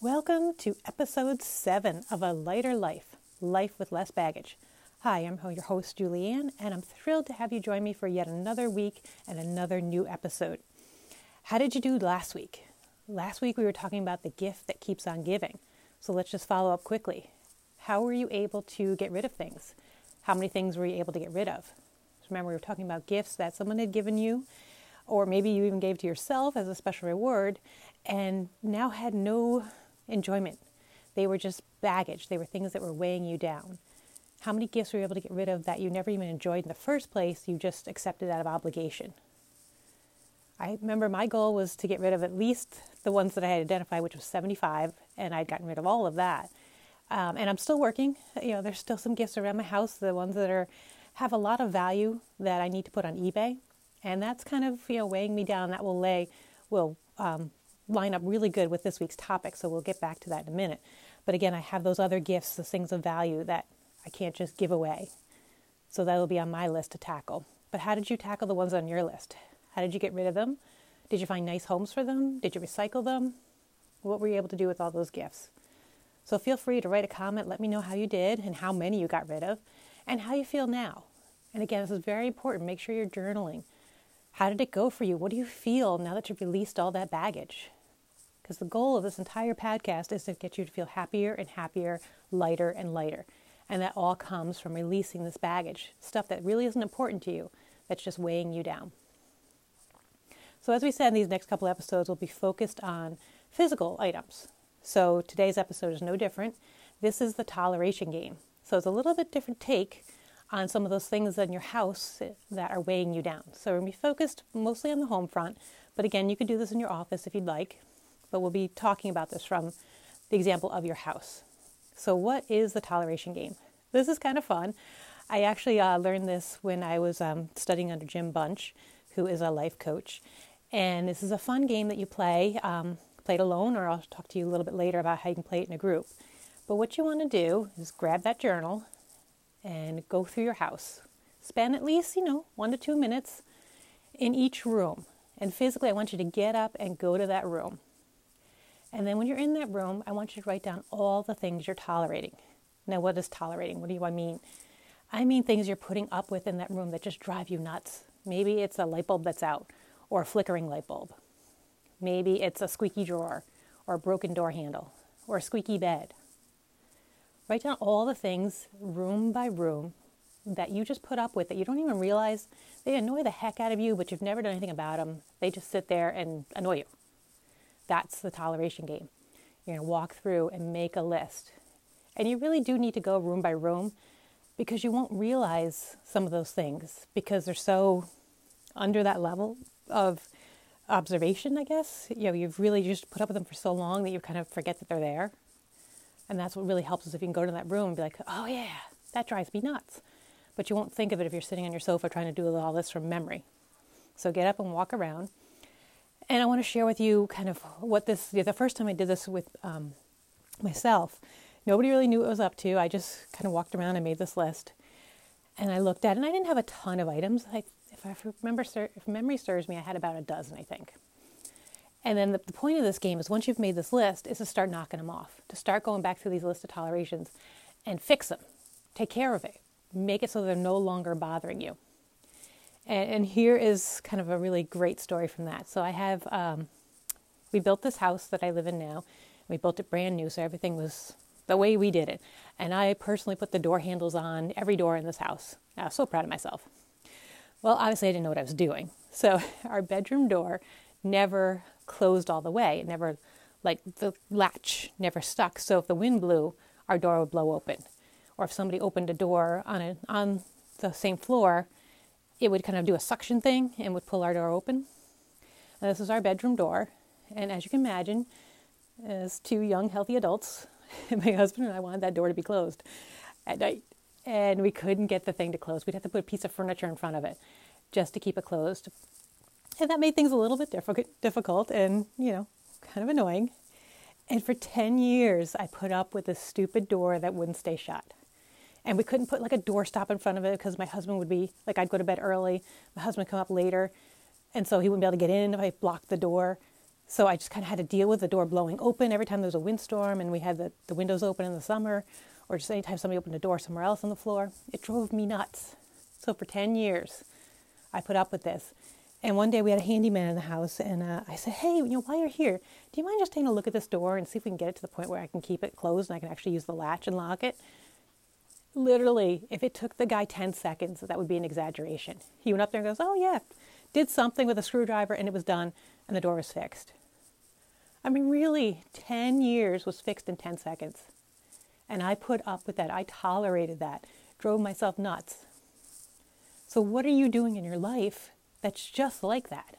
Welcome to episode seven of A Lighter Life Life with Less Baggage. Hi, I'm your host, Julianne, and I'm thrilled to have you join me for yet another week and another new episode. How did you do last week? Last week we were talking about the gift that keeps on giving. So let's just follow up quickly. How were you able to get rid of things? How many things were you able to get rid of? Remember, we were talking about gifts that someone had given you, or maybe you even gave to yourself as a special reward, and now had no enjoyment. They were just baggage, they were things that were weighing you down. How many gifts were you able to get rid of that you never even enjoyed in the first place? You just accepted out of obligation. I remember my goal was to get rid of at least the ones that I had identified, which was 75, and I'd gotten rid of all of that. Um, and I'm still working. You know, there's still some gifts around my house, the ones that are have a lot of value that I need to put on eBay, and that's kind of you know weighing me down. That will lay will um, line up really good with this week's topic, so we'll get back to that in a minute. But again, I have those other gifts, those things of value that I can't just give away. So that'll be on my list to tackle. But how did you tackle the ones on your list? How did you get rid of them? Did you find nice homes for them? Did you recycle them? What were you able to do with all those gifts? So feel free to write a comment. Let me know how you did and how many you got rid of and how you feel now. And again, this is very important. Make sure you're journaling. How did it go for you? What do you feel now that you've released all that baggage? Because the goal of this entire podcast is to get you to feel happier and happier, lighter and lighter. And that all comes from releasing this baggage, stuff that really isn't important to you, that's just weighing you down. So, as we said, in these next couple episodes will be focused on physical items. So, today's episode is no different. This is the toleration game. So, it's a little bit different take on some of those things in your house that are weighing you down. So, we're going to be focused mostly on the home front, but again, you could do this in your office if you'd like but we'll be talking about this from the example of your house. So, what is the toleration game? This is kind of fun. I actually uh, learned this when I was um, studying under Jim Bunch, who is a life coach. And this is a fun game that you play, um, play it alone, or I'll talk to you a little bit later about how you can play it in a group. But what you want to do is grab that journal and go through your house. Spend at least, you know, one to two minutes in each room. And physically, I want you to get up and go to that room. And then when you're in that room, I want you to write down all the things you're tolerating. Now, what is tolerating? What do I mean? I mean things you're putting up with in that room that just drive you nuts. Maybe it's a light bulb that's out or a flickering light bulb. Maybe it's a squeaky drawer or a broken door handle or a squeaky bed. Write down all the things, room by room, that you just put up with that you don't even realize they annoy the heck out of you, but you've never done anything about them. They just sit there and annoy you. That's the toleration game. You're going to walk through and make a list. And you really do need to go room by room because you won't realize some of those things because they're so under that level of observation, I guess. You know, you've really just put up with them for so long that you kind of forget that they're there. And that's what really helps is if you can go to that room and be like, oh, yeah, that drives me nuts. But you won't think of it if you're sitting on your sofa trying to do all this from memory. So get up and walk around and I want to share with you kind of what this, the first time I did this with um, myself, nobody really knew what I was up to. I just kind of walked around and made this list. And I looked at it, and I didn't have a ton of items. I, if I remember, if memory serves me, I had about a dozen, I think. And then the, the point of this game is once you've made this list, is to start knocking them off, to start going back through these list of tolerations and fix them, take care of it, make it so they're no longer bothering you. And, and, here is kind of a really great story from that. So I have, um, we built this house that I live in now. We built it brand new, so everything was the way we did it. And I personally put the door handles on every door in this house. I was so proud of myself. Well, obviously, I didn't know what I was doing. So our bedroom door never closed all the way. It never, like the latch never stuck. So if the wind blew, our door would blow open. Or if somebody opened a door on a, on the same floor, it would kind of do a suction thing and would pull our door open. This is our bedroom door. And as you can imagine, as two young, healthy adults, my husband and I wanted that door to be closed at night. And we couldn't get the thing to close. We'd have to put a piece of furniture in front of it just to keep it closed. And that made things a little bit difficult and, you know, kind of annoying. And for 10 years, I put up with this stupid door that wouldn't stay shut and we couldn't put like a doorstop in front of it because my husband would be like I'd go to bed early, my husband would come up later, and so he wouldn't be able to get in if I blocked the door. So I just kind of had to deal with the door blowing open every time there was a windstorm and we had the, the windows open in the summer or just anytime somebody opened a door somewhere else on the floor. It drove me nuts. So for 10 years, I put up with this. And one day we had a handyman in the house, and uh, I said, Hey, you know, while you're here, do you mind just taking a look at this door and see if we can get it to the point where I can keep it closed and I can actually use the latch and lock it? Literally, if it took the guy 10 seconds, that would be an exaggeration. He went up there and goes, Oh, yeah, did something with a screwdriver and it was done, and the door was fixed. I mean, really, 10 years was fixed in 10 seconds. And I put up with that. I tolerated that, drove myself nuts. So, what are you doing in your life that's just like that?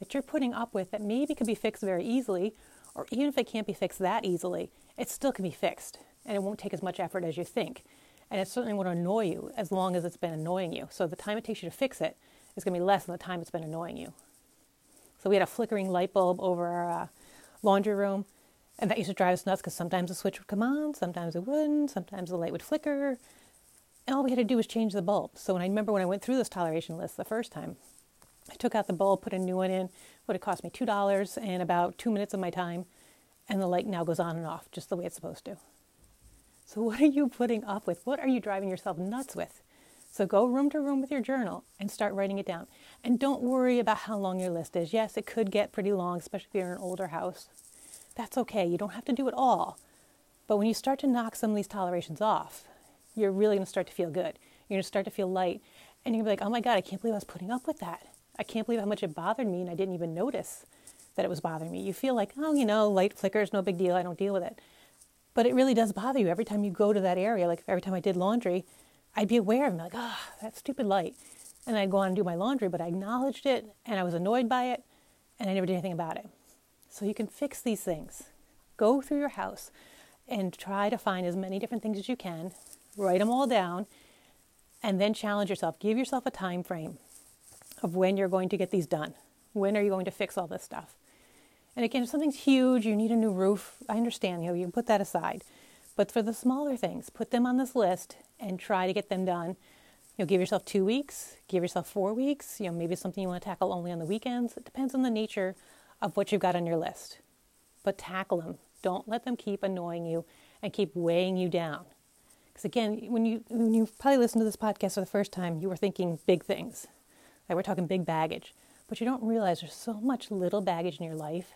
That you're putting up with that maybe could be fixed very easily, or even if it can't be fixed that easily, it still can be fixed. And it won't take as much effort as you think. And it certainly won't annoy you as long as it's been annoying you. So, the time it takes you to fix it is going to be less than the time it's been annoying you. So, we had a flickering light bulb over our uh, laundry room. And that used to drive us nuts because sometimes the switch would come on, sometimes it wouldn't, sometimes the light would flicker, and all we had to do was change the bulb. So when I remember when I went through this toleration list the first time, I took out the bulb, put a new one in. Would have cost me two dollars and about two minutes of my time, and the light now goes on and off just the way it's supposed to. So what are you putting up with? What are you driving yourself nuts with? So go room to room with your journal and start writing it down. And don't worry about how long your list is. Yes, it could get pretty long, especially if you're in an older house. That's okay. You don't have to do it all. But when you start to knock some of these tolerations off, you're really going to start to feel good. You're going to start to feel light. And you're going to be like, oh my God, I can't believe I was putting up with that. I can't believe how much it bothered me and I didn't even notice that it was bothering me. You feel like, oh, you know, light flickers, no big deal, I don't deal with it. But it really does bother you every time you go to that area. Like every time I did laundry, I'd be aware of it, like, ah, oh, that stupid light. And I'd go on and do my laundry, but I acknowledged it and I was annoyed by it and I never did anything about it. So you can fix these things. Go through your house and try to find as many different things as you can write them all down, and then challenge yourself. Give yourself a time frame of when you're going to get these done. When are you going to fix all this stuff? And again, if something's huge, you need a new roof, I understand, you know, you can put that aside. But for the smaller things, put them on this list and try to get them done. You know, give yourself two weeks, give yourself four weeks, you know, maybe something you want to tackle only on the weekends. It depends on the nature of what you've got on your list. But tackle them. Don't let them keep annoying you and keep weighing you down. Because again, when you when you probably listen to this podcast for the first time, you were thinking big things, like we're talking big baggage, but you don't realize there's so much little baggage in your life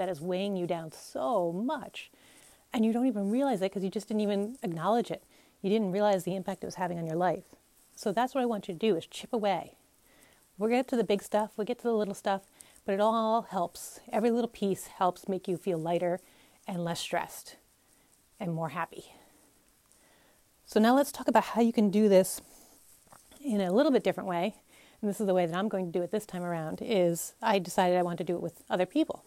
that is weighing you down so much, and you don't even realize it because you just didn't even acknowledge it. You didn't realize the impact it was having on your life. So that's what I want you to do: is chip away. We'll get to the big stuff, we'll get to the little stuff, but it all helps. Every little piece helps make you feel lighter and less stressed and more happy. So now let's talk about how you can do this in a little bit different way. And this is the way that I'm going to do it this time around is I decided I want to do it with other people.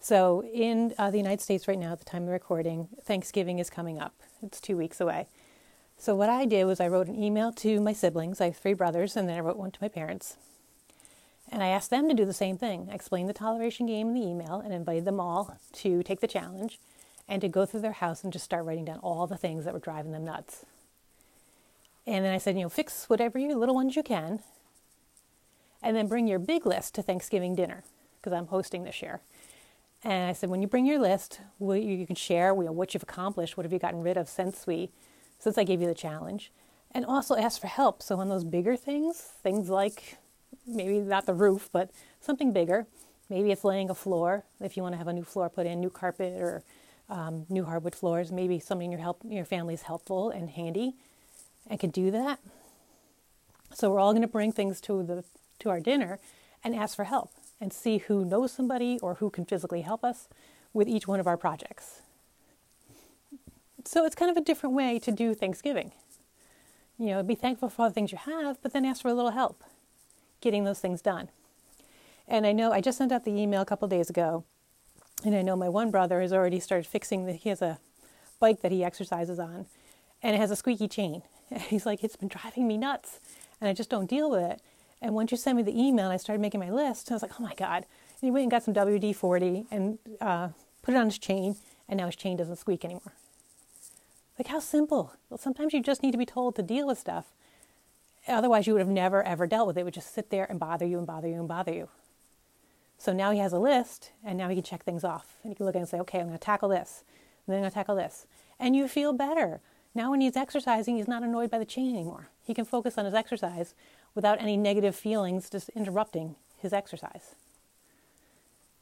So in uh, the United States right now at the time of recording, Thanksgiving is coming up. It's 2 weeks away. So what I did was I wrote an email to my siblings. I have three brothers and then I wrote one to my parents. And I asked them to do the same thing. I explained the toleration game in the email and invited them all to take the challenge and to go through their house and just start writing down all the things that were driving them nuts. And then I said, you know, fix whatever you little ones you can, and then bring your big list to Thanksgiving dinner because I'm hosting this year. And I said, when you bring your list, you, you can share you know, what you've accomplished, what have you gotten rid of since we, since I gave you the challenge, and also ask for help. So on those bigger things, things like maybe not the roof, but something bigger. Maybe it's laying a floor if you want to have a new floor put in, new carpet, or um, new hardwood floors. Maybe somebody in your help, your family is helpful and handy, and can do that. So we're all going to bring things to the to our dinner and ask for help and see who knows somebody or who can physically help us with each one of our projects. So it's kind of a different way to do Thanksgiving. You know, be thankful for all the things you have, but then ask for a little help getting those things done. And I know I just sent out the email a couple days ago and I know my one brother has already started fixing that. he has a bike that he exercises on and it has a squeaky chain. And he's like, it's been driving me nuts and I just don't deal with it. And once you sent me the email and I started making my list, I was like, oh my God. And he went and got some WD 40 and uh, put it on his chain and now his chain doesn't squeak anymore. Like, how simple. Well, sometimes you just need to be told to deal with stuff. Otherwise, you would have never, ever dealt with it. It would just sit there and bother you and bother you and bother you. So now he has a list and now he can check things off. And he can look at it and say, okay, I'm going to tackle this. And then I'm going to tackle this. And you feel better. Now when he's exercising, he's not annoyed by the chain anymore. He can focus on his exercise without any negative feelings just interrupting his exercise.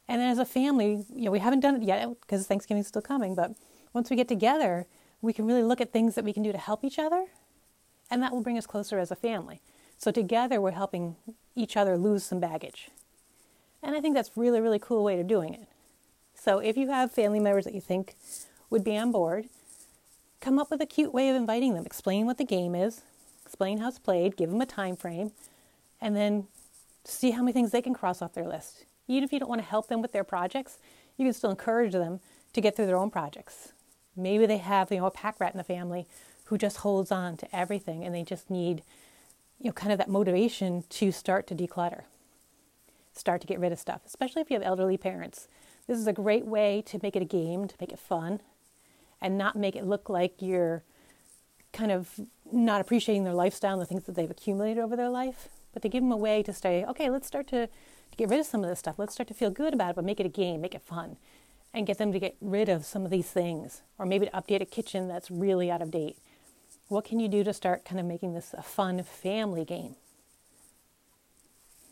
And then as a family, you know, we haven't done it yet because Thanksgiving's still coming, but once we get together, we can really look at things that we can do to help each other, and that will bring us closer as a family. So together we're helping each other lose some baggage. And I think that's really, really cool way of doing it. So if you have family members that you think would be on board, come up with a cute way of inviting them. Explain what the game is, explain how it's played, give them a time frame, and then see how many things they can cross off their list. Even if you don't want to help them with their projects, you can still encourage them to get through their own projects. Maybe they have, you know, a pack rat in the family who just holds on to everything and they just need, you know, kind of that motivation to start to declutter start to get rid of stuff, especially if you have elderly parents. This is a great way to make it a game, to make it fun, and not make it look like you're kind of not appreciating their lifestyle and the things that they've accumulated over their life, but to give them a way to say, okay, let's start to, to get rid of some of this stuff. Let's start to feel good about it, but make it a game, make it fun, and get them to get rid of some of these things, or maybe to update a kitchen that's really out of date. What can you do to start kind of making this a fun family game?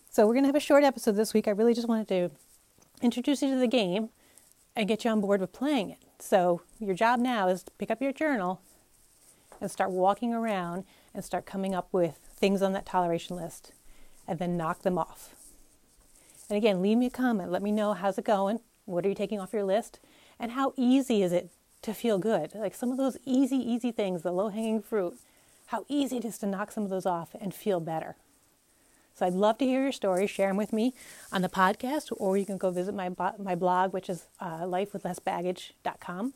So we're going to have a short episode this week. I really just wanted to introduce you to the game and get you on board with playing it. So your job now is to pick up your journal and start walking around and start coming up with things on that toleration list and then knock them off. And again, leave me a comment. Let me know how's it going? What are you taking off your list? And how easy is it to feel good? Like some of those easy, easy things, the low hanging fruit, how easy it is to knock some of those off and feel better. So I'd love to hear your stories. Share them with me on the podcast, or you can go visit my, my blog, which is uh, lifewithlessbaggage.com.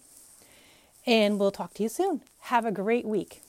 And we'll talk to you soon. Have a great week.